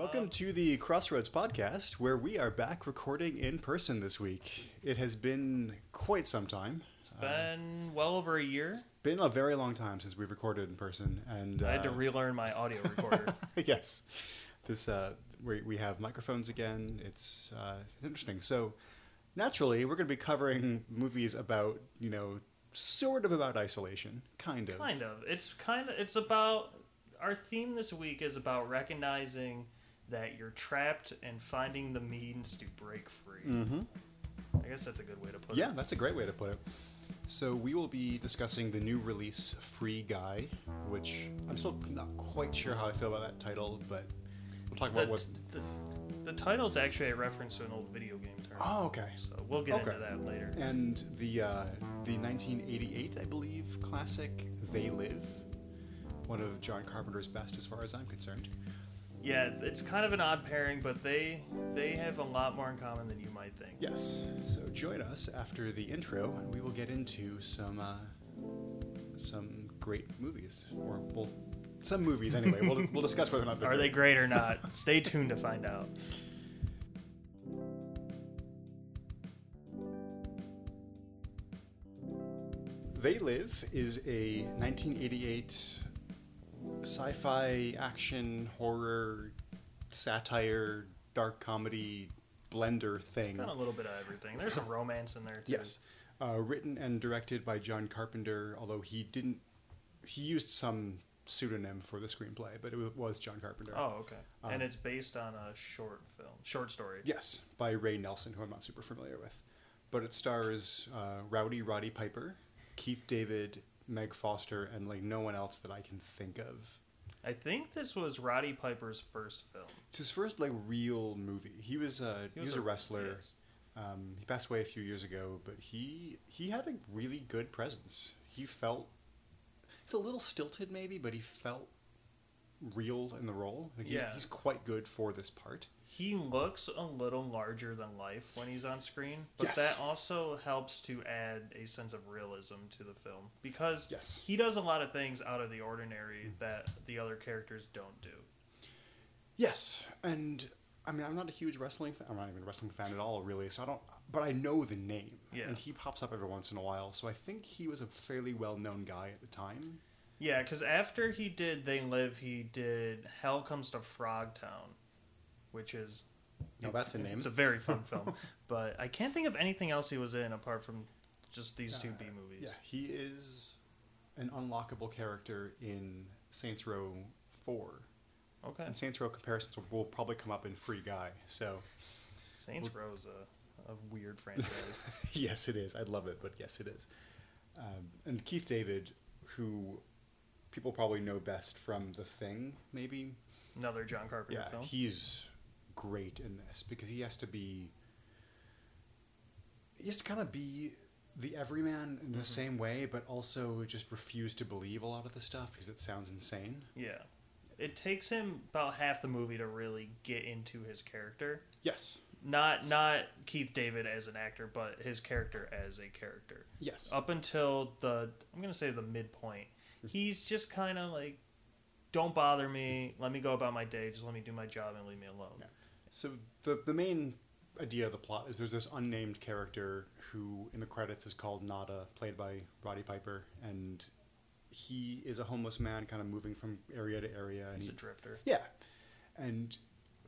Welcome to the Crossroads podcast, where we are back recording in person this week. It has been quite some time. It's been well over a year. It's Been a very long time since we've recorded in person, and I had to uh, relearn my audio recorder. yes, this uh, we we have microphones again. It's uh, interesting. So naturally, we're going to be covering movies about you know sort of about isolation, kind of. kind of. It's kind of. It's about our theme this week is about recognizing that you're trapped and finding the means to break free. Mm-hmm. I guess that's a good way to put Yeah, it. Yeah, that's a great way to put it. So we will be discussing the new release Free Guy, which I'm still not quite sure how I feel about that title, but we'll talk The, about what. the, the title's actually a reference to an old video game term. Oh, okay. So we'll get Okay. into that later. And the uh, the 1988, I believe, classic They Live, one of John Carpenter's best, as far as I'm concerned. Yeah, it's kind of an odd pairing, but they they have a lot more in common than you might think. Yes. So join us after the intro, and we will get into some uh, some great movies, or well, some movies anyway. we'll, we'll discuss whether or not they're Are they great. great or not? Stay tuned to find out. They Live is a 1988 sci-fi action horror satire dark comedy blender thing. Kind of a little bit of everything. There's some romance in there too. Yes, uh, written and directed by John Carpenter. Although he didn't, he used some pseudonym for the screenplay, but it was John Carpenter. Oh, okay. Um, and it's based on a short film, short story. Yes, by Ray Nelson, who I'm not super familiar with. But it stars uh, Rowdy Roddy Piper, Keith David, Meg Foster, and like no one else that I can think of. I think this was Roddy Piper's first film. It's his first like real movie. He was a he, was, a wrestler. yes. Um, he passed away a few years ago, but he he had a really good presence. He felt it's a little stilted maybe, but he felt real in the role. Like he's, Yeah. he's quite good for this part. He looks a little larger than life when he's on screen, but Yes. that also helps to add a sense of realism to the film because Yes. he does a lot of things out of the ordinary that the other characters don't do. Yes, and I mean I'm not a huge wrestling. fan. I'm not even a wrestling fan at all, really. So I don't. But I know the name, Yeah. and he pops up every once in a while. So I think he was a fairly well-known guy at the time. Yeah, because after he did They Live, he did Hell Comes to Frogtown, which is. Now that's a name. It's a very fun film, but I can't think of anything else he was in apart from just these two B movies. Yeah, he is an unlockable character in Saints Row Four. Okay. And Saints Row comparisons will, will probably come up in Free Guy. So Saints Row's a, a weird franchise. yes, it is. I love it, but yes, it is. Um, and Keith David, who people probably know best from The Thing, maybe. Another John Carpenter Yeah, film. he's great in this because he has to be. He has to kind of be the everyman in the Mhm. same way, but also just refuse to believe a lot of the stuff because it sounds insane. yeah. It takes him about half the movie to really get into his character. Yes. Not not Keith David as an actor, but his character as a character. Yes. Up until the I'm gonna say the midpoint, he's just kind of like, "Don't bother me. Let me go about my day. Just let me do my job and leave me alone." Yeah. So the the main idea of the plot is there's this unnamed character who in the credits is called Nada, played by Roddy Piper, and he is a homeless man, kind of moving from area to area. And He's he, a drifter. yeah, and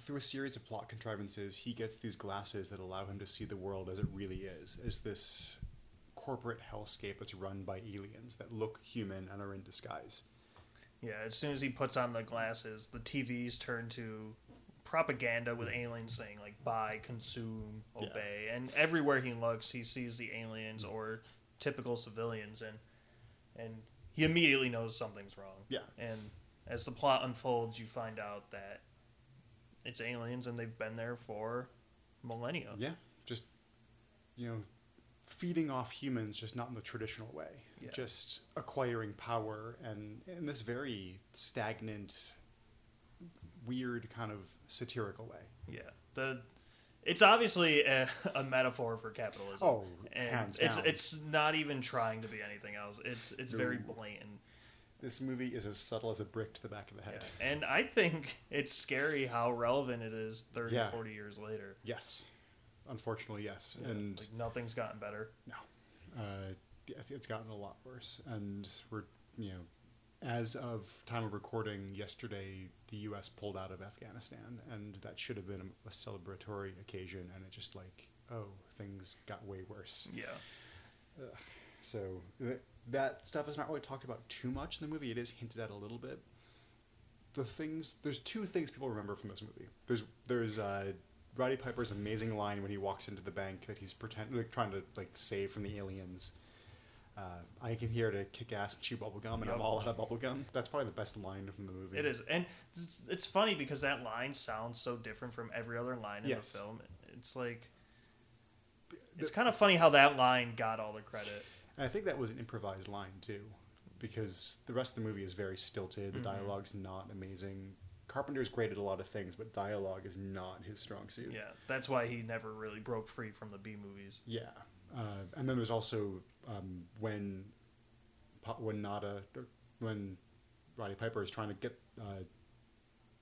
through a series of plot contrivances, he gets these glasses that allow him to see the world as it really is, as this corporate hellscape that's run by aliens that look human and are in disguise. Yeah, as soon as he puts on the glasses, the TVs turn to propaganda with mm. aliens saying like buy, consume, Yeah. obey. And everywhere he looks, he sees the aliens mm. or typical civilians and and he immediately knows something's wrong. Yeah. And as the plot unfolds, you find out that it's aliens and they've been there for millennia. Yeah, just you know, feeding off humans, just not in the traditional way. Yeah. Just acquiring power and in this very stagnant, weird kind of satirical way. Yeah. The it's obviously a, a metaphor for capitalism. Oh, and hands it's down. it's not even trying to be anything else. It's it's very blatant. This movie is as subtle as a brick to the back of the Yeah. head. And I think it's scary how relevant it is 30, Yeah. 40 years later. Yes, unfortunately, yes, Yeah, and like nothing's gotten better. No. Uh, yeah, it's gotten a lot worse. And we're, you know, as of time of recording yesterday, the U.S. pulled out of Afghanistan, and that should have been a, a celebratory occasion, and it just like, oh, things got way worse. Yeah. So th- that stuff is not really talked about too much in the movie. It is hinted at a little bit. The things there's two things people remember from this movie. There's there's uh, Roddy Piper's amazing line when he walks into the bank that he's pretend like trying to like save from the aliens. Uh, I came here to kick ass and chew bubblegum, and Yup. I'm all out of bubblegum. That's probably the best line from the movie. It is. And it's, it's funny because that line sounds so different from every other line in Yes. the film. It's like, it's kind of funny how that line got all the credit. And I think that was an improvised line too, because the rest of the movie is very stilted. The Mhm. dialogue's not amazing. Carpenter's great at a lot of things, but dialogue is not his strong suit. Yeah. That's why he never really broke free from the B movies. Yeah. Uh, and then there's also um, when when Nada when Roddy Piper is trying to get uh,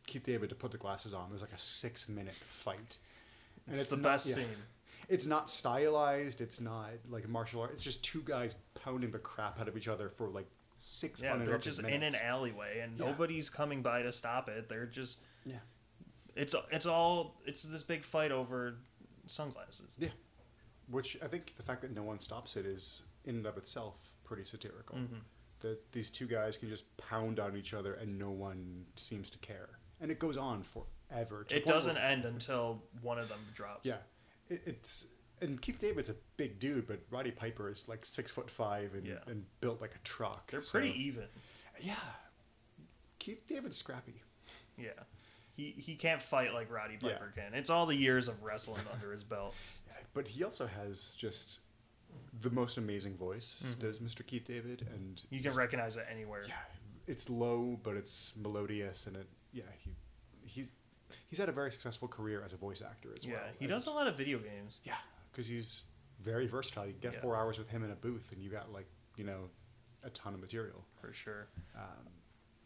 Keith David to put the glasses on. There's like a six minute fight, and It's, the not- best yeah. scene. It's not stylized. It's not like martial art. It's just two guys pounding the crap out of each other for like six. Yeah, they're just in an alleyway and Yeah. nobody's coming by to stop it. They're just Yeah. It's it's all it's this big fight over sunglasses. Yeah. Which I think the fact that no one stops it is in and of itself pretty satirical. Mhm. That these two guys can just pound on each other and no one seems to care. And it goes on forever. It doesn't where- end until one of them drops. Yeah. It, it's and Keith David's a big dude, but Roddy Piper is like six foot five and, Yeah. and built like a truck. They're so- pretty even. Yeah. Keith David's scrappy. Yeah. He he can't fight like Roddy Yeah. Piper can. It's all the years of wrestling under his belt. Yeah, But he also has just the most amazing voice, Mhm. does Mr. Keith David, and You can recognize it anywhere. yeah, it's low but it's melodious, and it yeah he he's he's had a very successful career as a voice actor as Yeah, well. Yeah, he And- does a lot of video games. Yeah, because he's very versatile. You get Yeah. four hours with him in a booth, and you got like you know a ton of material. for sure. Um,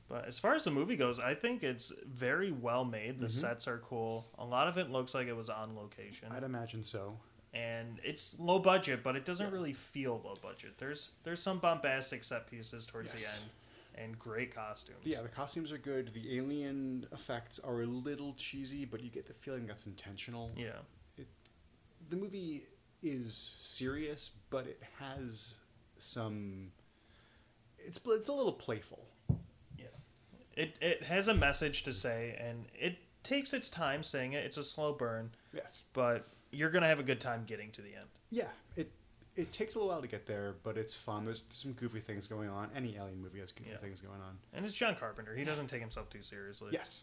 But as far as the movie goes, I think it's very well made. The Mhm. sets are cool. A lot of it looks like it was on location. I'd imagine so. And it's low budget, but it doesn't Yeah. really feel low budget. There's there's some bombastic set pieces towards Yes. the end, and great costumes. Yeah, the costumes are good. The alien effects are a little cheesy, but you get the feeling that's intentional. yeah, The movie is serious, but it has some. It's it's a little playful. yeah. It it has a message to say, and it takes its time saying it. It's a slow burn, Yes. but you're gonna have a good time getting to the end. Yeah. It it takes a little while to get there, but it's fun. There's some goofy things going on. Any alien movie has goofy Yeah. things going on. And it's John Carpenter. He doesn't take himself too seriously. Yes.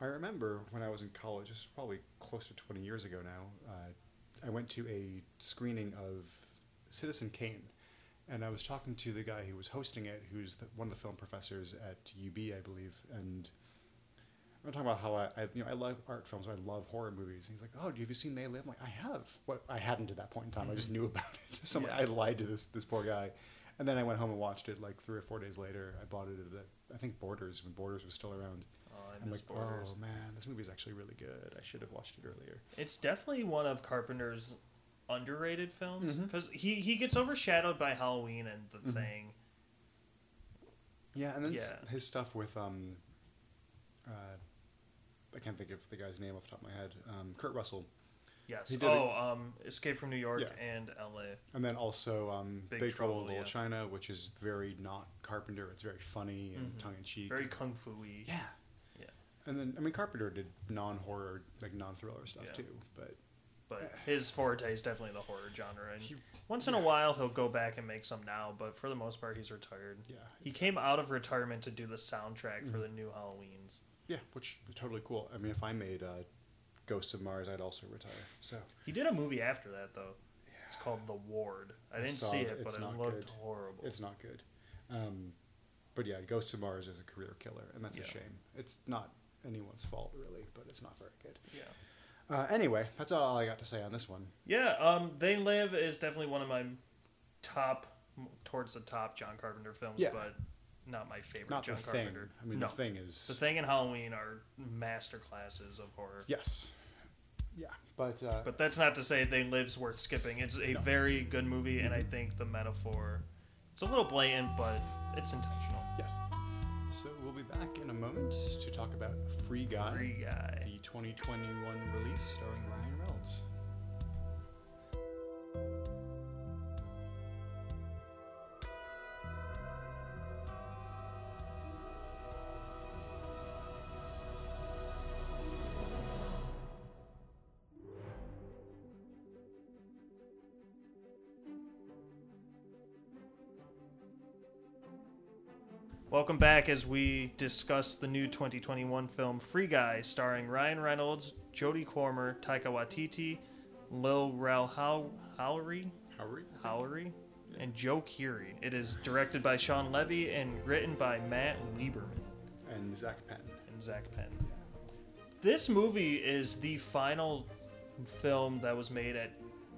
I remember when I was in college, this is probably close to 20 years ago now, uh, I went to a screening of Citizen Kane. And I was talking to the guy who was hosting it, who's the, one of the film professors at UB, I believe. And I'm talking about how I, I, you know, I love art films. I love horror movies. And he's like, "Oh, have you seen They Live?" I'm like, "I have." What I hadn't at that point in time. I just knew about it. so Yeah. I lied to this this poor guy. And then I went home and watched it like three or four days later. I bought it at the, I think Borders when Borders was still around. Oh, I'm like, Borders. oh man, this movie's actually really good. I should have watched it earlier. It's definitely one of Carpenter's underrated films because he he gets overshadowed by Halloween and The Mhm. Thing. Yeah, and then Yeah. his stuff with um, uh, I can't think of the guy's name off the top of my head. Um, Kurt Russell, Yes. Oh, um, Escape from New York Yeah. and L.A. and then also um, Big Big, Trouble, Trouble, in Little yeah. China, which is very not Carpenter. It's very funny and Mhm. tongue in cheek. Very kung fu-y. yeah. Yeah. And then I mean Carpenter did non-horror, like non-thriller stuff Yeah. too. But But his forte is definitely the horror genre. And he, once in a while, he'll go back and make some now, but for the most part, he's retired. yeah, He came out of retirement to do the soundtrack for Mhm. the new Halloweens. Yeah, which is totally cool. I mean, if I made uh, Ghosts of Mars, I'd also retire. So He did a movie after that, though. It's called The Ward. I I didn't see it. it, but it looked good. horrible. it's not good. Um, but yeah, Ghosts of Mars is a career killer, and that's Yeah. a shame. It's not anyone's fault really, but it's not very good. yeah. Uh, anyway, that's all I got to say on this one. Yeah, um, They Live is definitely one of my top, towards the top John Carpenter films, Yeah. but not my favorite Not John the thing. Carpenter. I mean, no. the thing is. The Thing and Halloween are master classes of horror. Yes. Yeah, but uh, But that's not to say They Live's worth skipping. It's a No. very good movie, and I think the metaphor, it's a little blatant, but it's intentional. yes. So we'll be back in a moment to talk about Free Guy, Free guy. the 2021 release starring Ryan Reynolds. Welcome back as we discuss the new 2021 film Free Guy, starring Ryan Reynolds, Jodie Comer, Taika Waititi, Lil Rel How- Howery, How? Howery, and Joe Keery. It is directed by Shawn Levy and written by Matt Lieberman And Zak Penn. and Zak Penn. This movie is the final film that was made at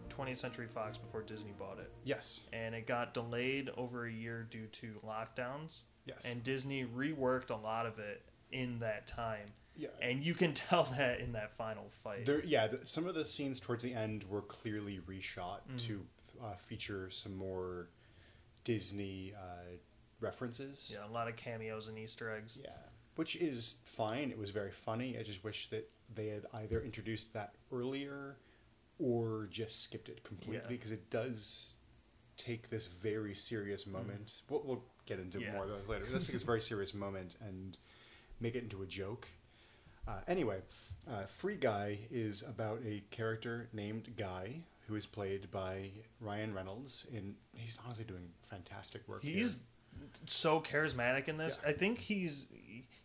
20th Century Fox before Disney bought it. Yes. And it got delayed over a year due to lockdowns. Yes. And Disney reworked a lot of it in that time. yeah. And you can tell that in that final fight. There, yeah, the, some of the scenes towards the end were clearly reshot Mm. to uh, feature some more Disney uh, references. yeah, a lot of cameos and Easter eggs. Yeah, which is fine. It was very funny. I just wish that they had either introduced that earlier or just skipped it completely Yeah. because it does take this very serious moment. We'll, we'll get into Mm. Yeah. more of those later. Let's take this very serious moment and make it into a joke. Uh, anyway, uh, Free Guy is about a character named Guy who is played by Ryan Reynolds. In he's honestly doing fantastic work. here. He's so charismatic in this. Yeah. I think he's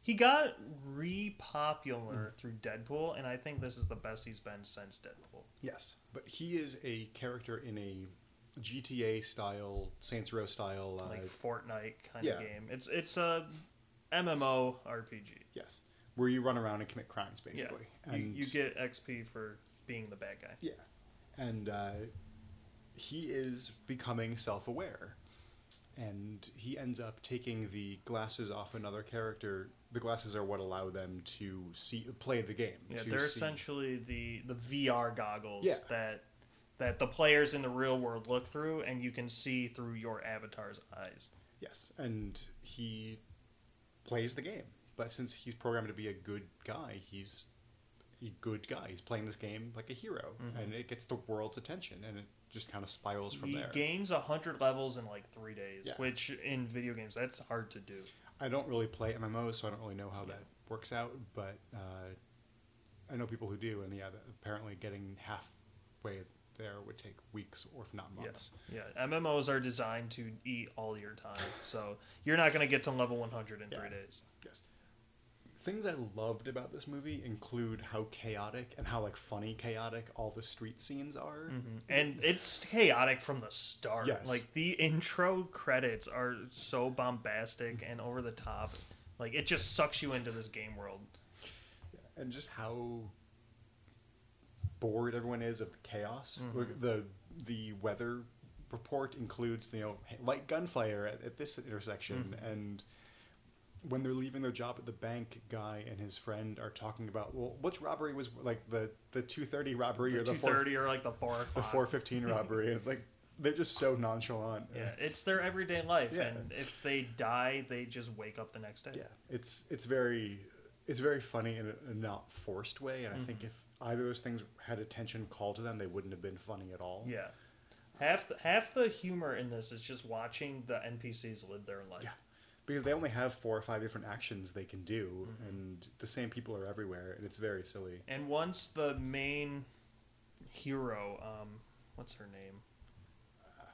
he got re-popular Mm. through Deadpool, and I think this is the best he's been since Deadpool. Yes, but he is a character in a GTA style, Saints Row style. Uh, like Fortnite kind yeah. of game. It's it's a MMO RPG. yes, where you run around and commit crimes, basically. Yeah, you, And you get XP for being the bad guy. yeah, and uh, he is becoming self-aware, and he ends up taking the glasses off another character. The glasses are what allow them to see play the game. Yeah, they're see- essentially the the VR goggles Yeah. that that the players in the real world look through, and you can see through your avatar's eyes. Yes, and he plays the game. But since he's programmed to be a good guy, he's a good guy. He's playing this game like a hero, Mhm. and it gets the world's attention, and it just kind of spirals from he there. He gains hundred levels in like three days, Yeah. which in video games that's hard to do. I don't really play MMOs, so I don't really know how Yeah. that works out. But uh, I know people who do, and yeah, apparently getting halfway there would take weeks, or if not months. Yeah, MMOs are designed to eat all your time, so you're not going to get to level 100 in Yeah. three days. Yes. Things I loved about this movie include how chaotic and how like funny chaotic all the street scenes are. Mm-hmm. And it's chaotic from the start. Yes. Like the intro credits are so bombastic and over the top. Like it just sucks you into this game world. and just how bored everyone is of the chaos. Mhm. The the weather report includes you know light gunfire at, at this intersection, Mhm. and when they're leaving their job at the bank, guy and his friend are talking about well, which robbery was like the the two thirty robbery or The the four 230 or like the 4 the four fifteen robbery, and it's like they're just so nonchalant. Yeah, it's their everyday life. Yeah. And if they die, they just wake up the next day. yeah, it's it's very it's very funny in a, a not forced way, and I think Mhm. if either of those things had attention called to them, they wouldn't have been funny at all. Yeah. Half the, half the humor in this is just watching the NPCs live their life. Yeah. because they only have four or five different actions they can do, Mhm. and the same people are everywhere, and it's very silly. And once the main hero, um, what's her name?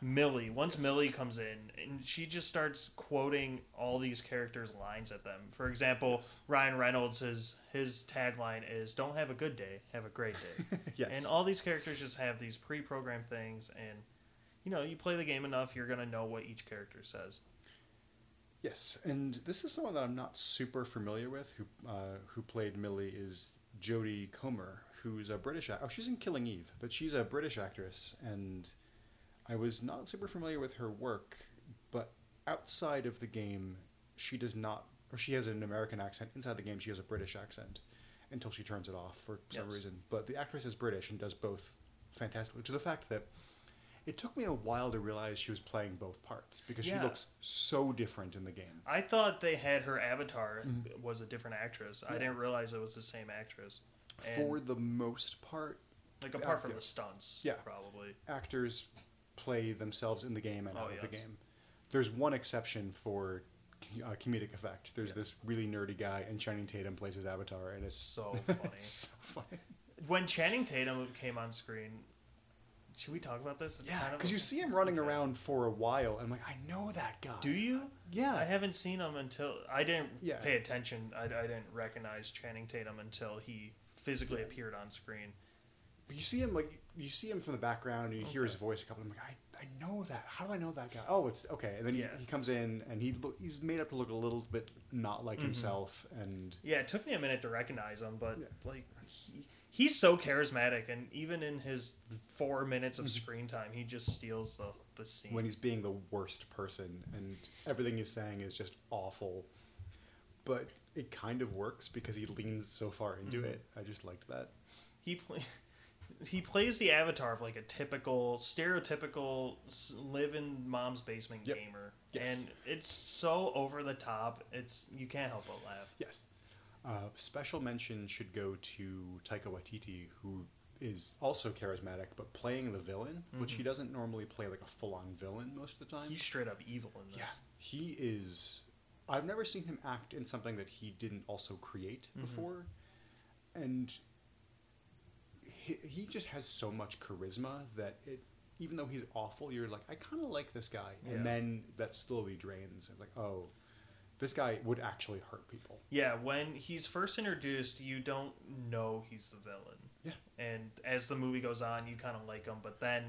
Millie. Once. Millie comes in, and she just starts quoting all these characters' lines at them. For example, Yes. Ryan Reynolds, his his tagline is "Don't have a good day, have a great day." yes, And all these characters just have these pre-programmed things, and you know, you play the game enough, you're gonna know what each character says. yes, and this is someone that I'm not super familiar with. Who uh, who played Millie is Jodie Comer, who's a British. Act- oh, she's in Killing Eve, but she's a British actress, and I was not super familiar with her work, but outside of the game, she does not, or she has an American accent. Inside the game, she has a British accent until she turns it off for some Yes. reason. But the actress is British and does both fantastically. To the fact that it took me a while to realize she was playing both parts because Yeah. she looks so different in the game. I thought they had her avatar Mhm. was a different actress. I didn't realize it was the same actress. And, For the most part, like apart yeah, from yeah. the stunts, Yeah. probably. actors play themselves in the game and Oh, out of the game. There's one exception for uh, comedic effect. There's Yes. this really nerdy guy, and Channing Tatum plays his avatar, and it's So funny. it's so funny. when Channing Tatum came on screen, should we talk about this? It's yeah, kind of because you see him running okay. around for a while, and I'm like, I know that guy. Do you? Yeah. I haven't seen him until I didn't Yeah. pay attention. I, I didn't recognize Channing Tatum until he physically Yeah. appeared on screen. But you see him like you see him from the background, and you hear his voice a couple. I'm like, I, I know that. How do I know that guy? Oh, it's okay. And then Yeah. he, he comes in, and he he's made up to look a little bit not like Mhm. himself, and Yeah, it took me a minute to recognize him, but Yeah. like he, he's so charismatic, and even in his four minutes of Mhm. screen time, he just steals the the scene. when he's being the worst person and everything he's saying is just awful but it kind of works because he leans so far into Mhm. it i just liked that he play, he plays the avatar of like a typical stereotypical live in mom's basement Yep. gamer Yes. and it's so over the top it's you can't help but laugh yes uh, special mention should go to taika waititi who is also charismatic but playing the villain which he Mhm. doesn't normally play like a full-on villain most of the time he's straight up evil in this yeah he is i've never seen him act in something that he didn't also create Mhm. before and he, he just has so much charisma that it even though he's awful you're like i kind of like this guy Yeah. and then that slowly drains and like oh this guy would actually hurt people yeah when he's first introduced you don't know he's the villain Yeah. and as the movie goes on you kind of like him but then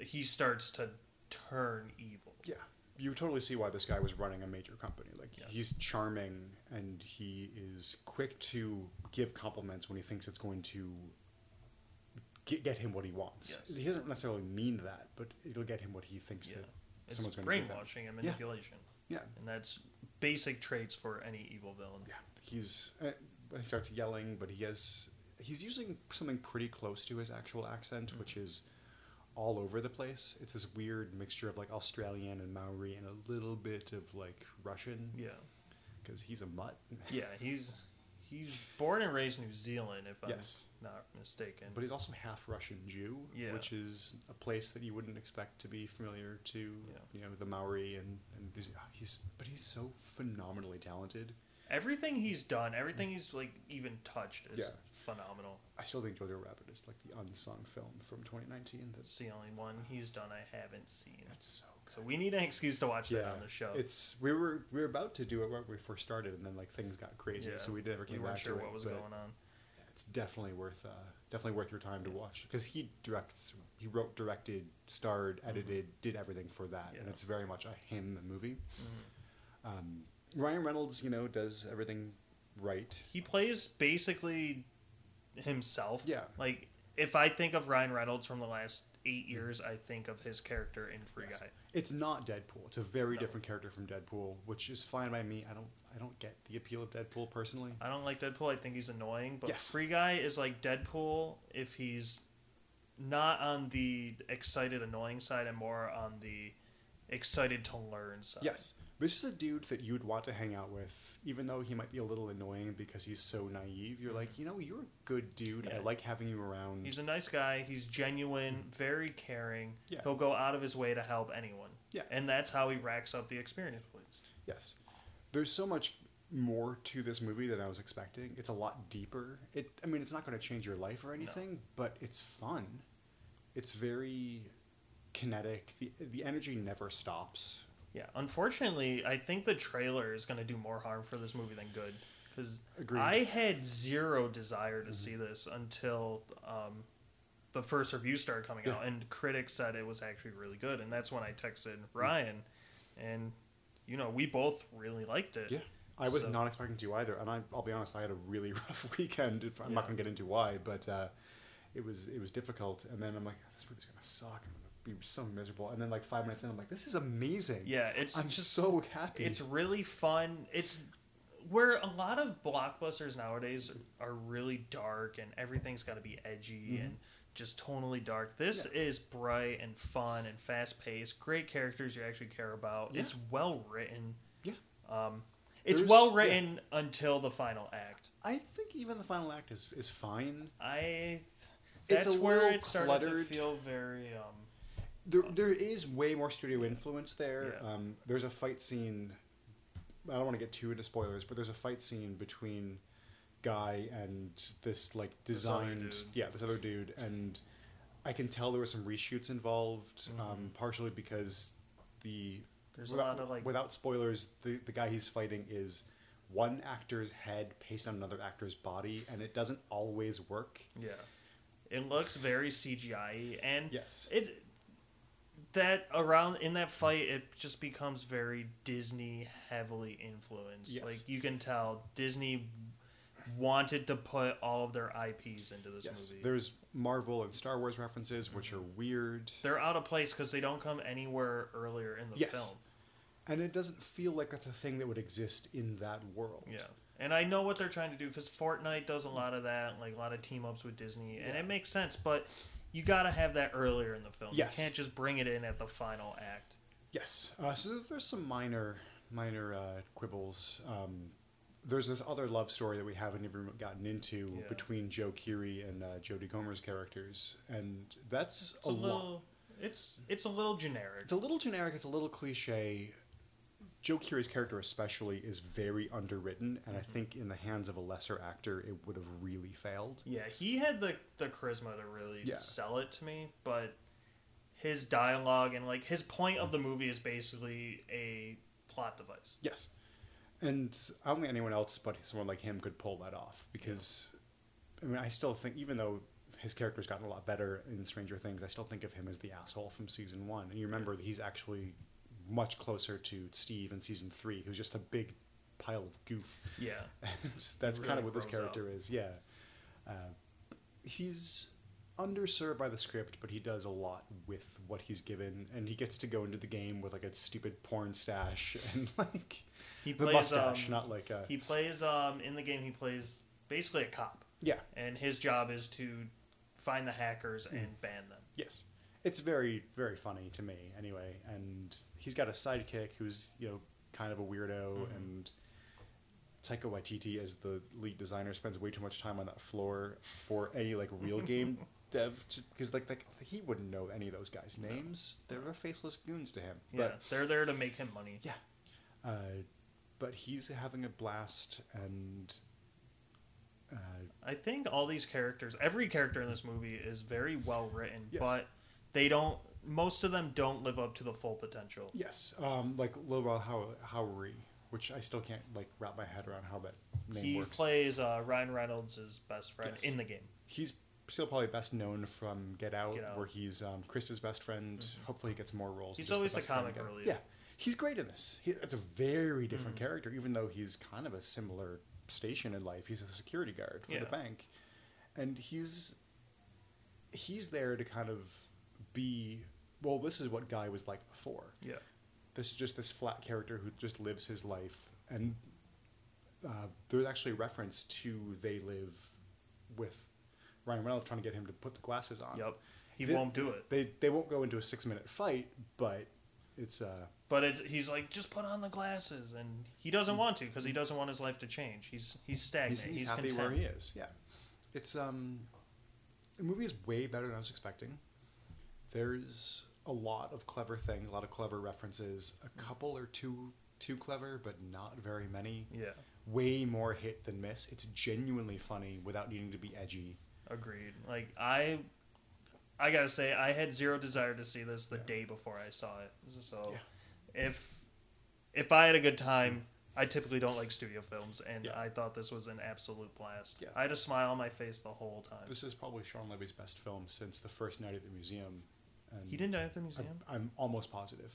he starts to turn evil yeah you totally see why this guy was running a major company like Yes. he's charming and he is quick to give compliments when he thinks it's going to get, get him what he wants. Yes. he doesn't necessarily mean that but it'll get him what he thinks yeah. That it's someone's going to brainwashing and manipulation. Yeah. And that's basic traits for any evil villain. Yeah. He's uh, he starts yelling but he has he's using something pretty close to his actual accent Mhm. which is all over the place. It's this weird mixture of like australian and maori and a little bit of like russian. Yeah. Because he's a mutt. Yeah, he's he's born and raised in New Zealand, if I'm not mistaken. but he's also half russian jew Yeah. which is a place that you wouldn't expect to be familiar to Yeah. you know the maori and, and he's, ah, he's but he's so phenomenally talented everything he's done, everything mm. he's like even touched is Yeah. phenomenal. i still think jojo rabbit is like the unsung film from 2019 that's It's the only one he's done I haven't seen. that's so So we need an excuse to watch that on the show. It's we were we were about to do it when we first started, and then like things got crazy, Yeah, so we never we came weren't back sure to it. what was going on. It's definitely worth uh, definitely worth your time to watch because he directs, he wrote, directed, starred, edited, did everything for that, and Mm-hmm. It's very much a him movie. Mhm. Um, Ryan Reynolds, you know, does everything right. He plays basically himself. Yeah. Like if I think of Ryan Reynolds from the last eight years, I think of his character in Free Yes. Guy. It's not Deadpool. It's a very No. different character from Deadpool, which is fine by me. I don't I don't get the appeal of Deadpool personally. I don't like Deadpool. I think he's annoying. But Yes. Free Guy is like Deadpool if he's not on the excited, annoying side and more on the excited to learn side. Yes. This is a dude that you would want to hang out with, even though he might be a little annoying because he's so naive. You're like, you know, you're a good dude. I like having you around. He's a nice guy. He's genuine, very caring. Yeah. He'll go out of his way to help anyone. Yeah. And that's how he racks up the experience points. yes. There's so much more to this movie than I was expecting. It's a lot deeper. It I mean, it's not going to change your life or anything, but it's fun. It's very kinetic. The the energy never stops. Yeah. Unfortunately, I think the trailer is going to do more harm for this movie than good. Because I had zero desire to Mhm. see this until um, the first review started coming Yeah. out, and critics said it was actually really good. And that's when I texted Ryan, and you know we both really liked it. Yeah. I was So- not expecting to either, and I, I'll be honest, I had a really rough weekend. I'm not going to get into why, but uh, it was it was difficult. And then I'm like, this movie's going to suck. Be so miserable. And then like five minutes in, I'm like, this is amazing. Yeah, it's I'm just so happy. it's really fun. It's where a lot of blockbusters nowadays are really dark and everything's got to be edgy Mhm. and just tonally dark. This is bright and fun and fast paced. Great characters you actually care about. Yeah. It's well written. Yeah. Um, it's There's- well yeah. written until the final act. I think even the final act is is fine. I. It's That's a where it started cluttered. to feel very. Um, There, there is way more studio influence there. Yeah. Um, there's a fight scene. I don't want to get too into spoilers, but there's a fight scene between Guy and this like designed, dude. yeah, this other dude, and I can tell there were some reshoots involved, Mhm. um, partially because the there's without, a lot of like. without spoilers, the the guy he's fighting is one actor's head pasted on another actor's body, and it doesn't always work. Yeah. It looks very CGI and Yes. it that around in that fight it just becomes very Disney heavily influenced. Yes. Like you can tell Disney wanted to put all of their IPs into this Yes. movie. There's Marvel and Star Wars references, which mm-hmm. are weird. They're out of place because they don't come anywhere earlier in the Yes. film. And it doesn't feel like that's a thing that would exist in that world. Yeah. And I know what they're trying to do because Fortnite does a lot of that, like a lot of team ups with Disney, and Yeah. it makes sense. But you got to have that earlier in the film. Yes. You can't just bring it in at the final act. Yes. Uh, so there's some minor, minor uh, quibbles. Um, there's this other love story that we haven't even gotten into Yeah. between Joe Keery and uh, Jodie Comer's characters, and that's It's a, a, little. It's it's a little generic. It's a little generic. It's a little cliche. Joe Keery's character, especially, is very underwritten, and I Mhm. think in the hands of a lesser actor, it would have really failed. Yeah, he had the the charisma to really Yeah. sell it to me, but his dialogue and like his point of the movie is basically a plot device. Yes. And I don't think anyone else but someone like him could pull that off because, I mean, I still think, even though his character's gotten a lot better in Stranger Things, I still think of him as the asshole from season one. And you remember that he's actually much closer to Steve in season three, who's just a big pile of goof. Yeah, And that's really kind of what this character is, yeah. Uh, he's underserved by the script, but he does a lot with what he's given, and he gets to go into the game with like a stupid porn stash and like he the plays. mustache, um, not like a he plays um in the game. He plays basically a cop, yeah. and his job is to find the hackers Hmm. and ban them. Yes, it's very very funny to me anyway, and he's got a sidekick who's you know kind of a weirdo, Mhm. and Taika Waititi as the lead designer spends way too much time on that floor for any like real game dev because like, like he wouldn't know any of those guys' names. They're the faceless goons to him. Yeah, But they're there to make him money. yeah, uh, but he's having a blast, and uh, I think all these characters, every character in this movie is very well written, Yes. but they don't. Most of them don't live up to the full potential. yes, um, like Lil Rel How- Howery, which I still can't like wrap my head around how that name works. He works. plays uh, Ryan Reynolds' best friend Yes. in the game. he's still probably best known from Get Out, Get Out. where he's um, Chris's best friend. Mhm. Hopefully, he gets more roles. than He's just always the best friend comic relief. Yeah, he's great in this. He, it's a very different Mhm. character, even though he's kind of a similar station in life. He's a security guard for Yeah. the bank, and he's he's there to kind of be. Well, this is what Guy was like before. Yeah. This is just this flat character who just lives his life, and uh, there's actually reference to They Live with Ryan Reynolds trying to get him to put the glasses on. Yep. He They- won't do it. They they won't go into a six minute fight, but it's uh But it's, he's like, just put on the glasses, and he doesn't want to because he doesn't want his life to change. He's he's stagnant. he's, He's, he's happy content. where he is. Yeah, it's um the movie is way better than I was expecting. There's a lot of clever things, a lot of clever references. A couple or two too clever, but not very many. Yeah, Way more hit than miss. It's genuinely funny without needing to be edgy. agreed. Like I, I gotta say, I had zero desire to see this the Yeah. day before I saw it. So, Yeah. if if I had a good time. I typically don't like studio films, and Yeah. I thought this was an absolute blast. Yeah. I had a smile on my face the whole time. This is probably Shawn Levy's best film since the first night at the museum. And he didn't die at the I'm, museum. I'm almost positive.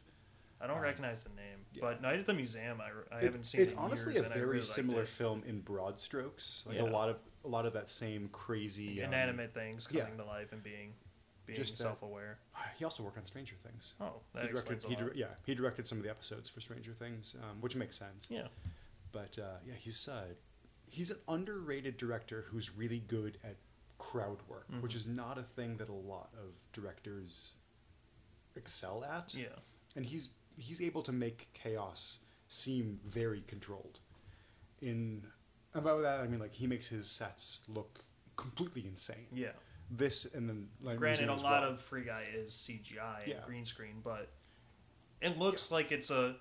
I don't um, recognize the name, yeah. but Night at the Museum, I, I It- haven't seen. It's honestly years, a very really similar film in broad strokes. Like Yeah. a lot of a lot of that same crazy um, inanimate things yeah. coming to life and being. being Just self-aware. He also worked on Stranger Things. Oh, that he directed, explains a lot. dir- yeah, he directed some of the episodes for Stranger Things, um, which makes sense. yeah, But uh, yeah, he's uh, he's an underrated director who's really good at crowd work, which Mhm. is not a thing that a lot of directors excel at. yeah, and he's he's able to make chaos seem very controlled. In about that, I mean like he makes his sets look completely insane. yeah. This and then like Granted, a lot well. of Free Guy is CGI and Yeah. green screen, but it looks like it's a.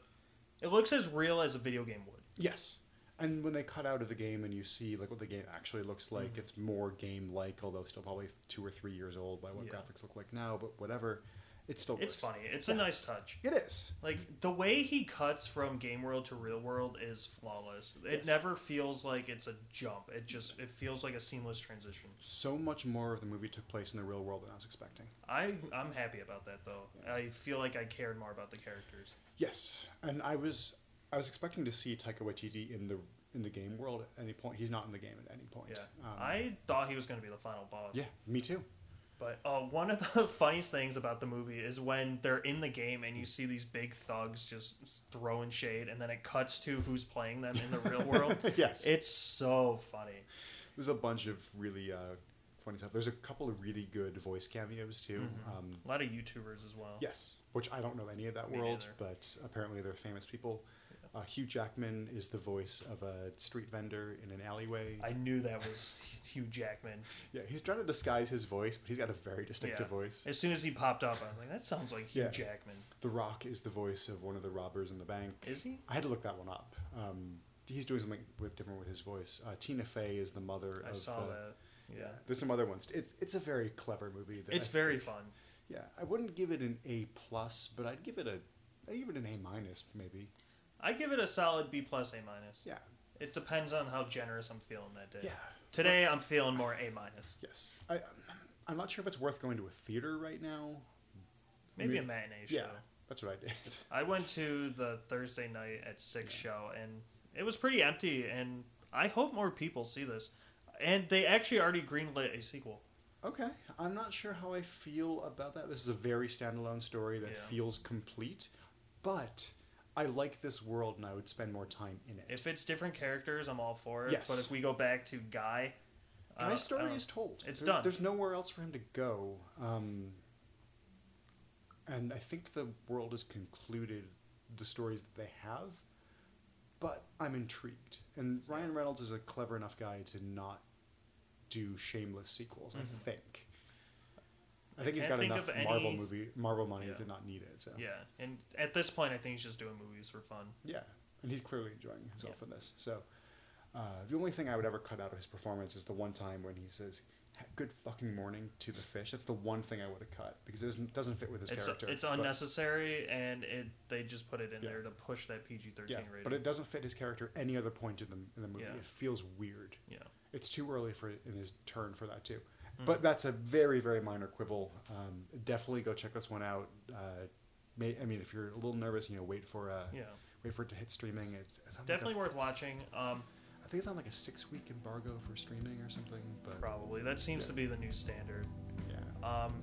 It looks as real as a video game would. yes. And when they cut out of the game and you see like what the game actually looks like, Mhm. it's more game like, although still probably two or three years old by what Yeah. graphics look like now. But whatever, it still It's funny. It's Yeah. a nice touch. It is. Like the way he cuts from game world to real world is flawless. It Yes. never feels like it's a jump. It just it feels like a seamless transition. So much more of the movie took place in the real world than I was expecting. I I'm happy about that though. Yeah. I feel like I cared more about the characters. Yes, and I was I was expecting to see Taika Waititi in the in the game world at any point. He's not in the game at any point. Yeah, Um, I thought he was going to be the final boss. yeah, me too. But uh, one of the funniest things about the movie is when they're in the game and you see these big thugs just throwing shade, and then it cuts to who's playing them in the real world. yes, It's so funny. there's a bunch of really uh, funny stuff. There's a couple of really good voice cameos too. Mhm. Um, A lot of YouTubers as well. yes, which I don't know any of that Me world, neither. but apparently they're famous people. Uh, Hugh Jackman is the voice of a street vendor in an alleyway. I knew that was Hugh Jackman. yeah, he's trying to disguise his voice, but he's got a very distinctive Yeah. voice. As soon as he popped up, I was like, that sounds like Hugh Yeah. Jackman. The Rock is the voice of one of the robbers in the bank. Is he? I had to look that one up. Um, he's doing something with different with his voice. Uh, Tina Fey is the mother I of. saw the, that. Yeah. There's some other ones. It's it's a very clever movie. It's I- very fun. Yeah, I wouldn't give it an A plus, but I'd give it a it an A minus maybe. I give it a solid B plus A minus. Yeah. It depends on how generous I'm feeling that day. Yeah. Today I'm feeling more A minus. Yes. I I'm not sure if it's worth going to a theater right now. Maybe mean, a matinee show. Yeah, that's what I did. I went to the Thursday night at six show and it was pretty empty and I hope more people see this. And they actually already greenlit a sequel. Okay, I'm not sure how I feel about that. This is a very standalone story that Yeah. feels complete, but I like this world and I would spend more time in it. If it's different characters, I'm all for it. Yes. But if we go back to Guy, Guy's don't- story is told. It's There- done. There's nowhere else for him to go. Um, and I think the world has concluded the stories that they have, but I'm intrigued. And Ryan Reynolds is a clever enough guy to not do shameless sequels, Mhm. I think. I I think he's got enough any- Marvel movie Marvel money Yeah. to not need it. So Yeah, and at this point, I think he's just doing movies for fun. Yeah, and he's clearly enjoying himself Yeah. in this. So, uh, the only thing I would ever cut out of his performance is the one time when he says "Good fucking morning" to the fish. That's the one thing I would have cut because it doesn't, doesn't fit with his It's character. it's but- unnecessary, and it they just put it in Yeah. there to push that PG thirteen Yeah, rating. but it doesn't fit his character any other point in the in the movie. It feels weird. yeah, It's too early for in his turn for that too. Mhm. But that's a very very minor quibble. Um, definitely go check this one out. Uh, may, I mean, if you're a little nervous, you know, wait for uh, yeah, wait for it to hit streaming. It's, it's on like a definitely worth watching. Um, I think it's on like a six week embargo for streaming or something. But probably that seems Yeah. to be the new standard. yeah, Um,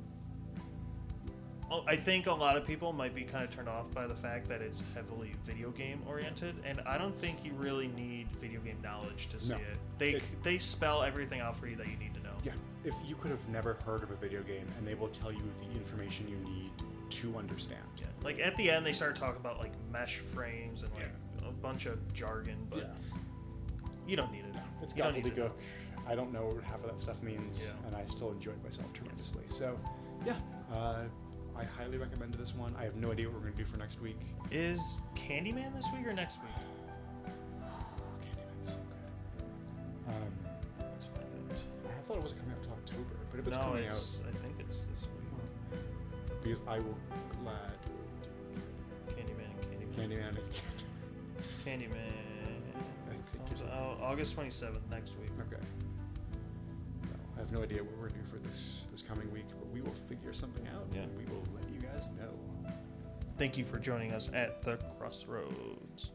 oh, I think a lot of people might be kind of turned off by the fact that it's heavily video game oriented, and I don't think you really need video game knowledge to see No. it. They It- they spell everything out for you that you need to. If you could have never heard of a video game and they will tell you the information you need to understand. Yeah. Like at the end, they start talking about like mesh frames and like a bunch of jargon, but yeah, you don't need it. it's You don't need gobbledygook. I don't know what half of that stuff means, Yeah. and I still enjoyed myself tremendously. So, yeah, uh, I highly recommend this one. I have no idea what we're going to do for next week. Is Candyman this week or next week? If it's no, coming it's. I think it's this week. because I will glad Candyman, Candyman, Candyman. Candyman I think comes it- out August twenty seventh next week. Okay. No, I have no idea what we're gonna for this this coming week, but we will figure something out Yeah. and we will let you guys know. Thank you for joining us at the Crossroads.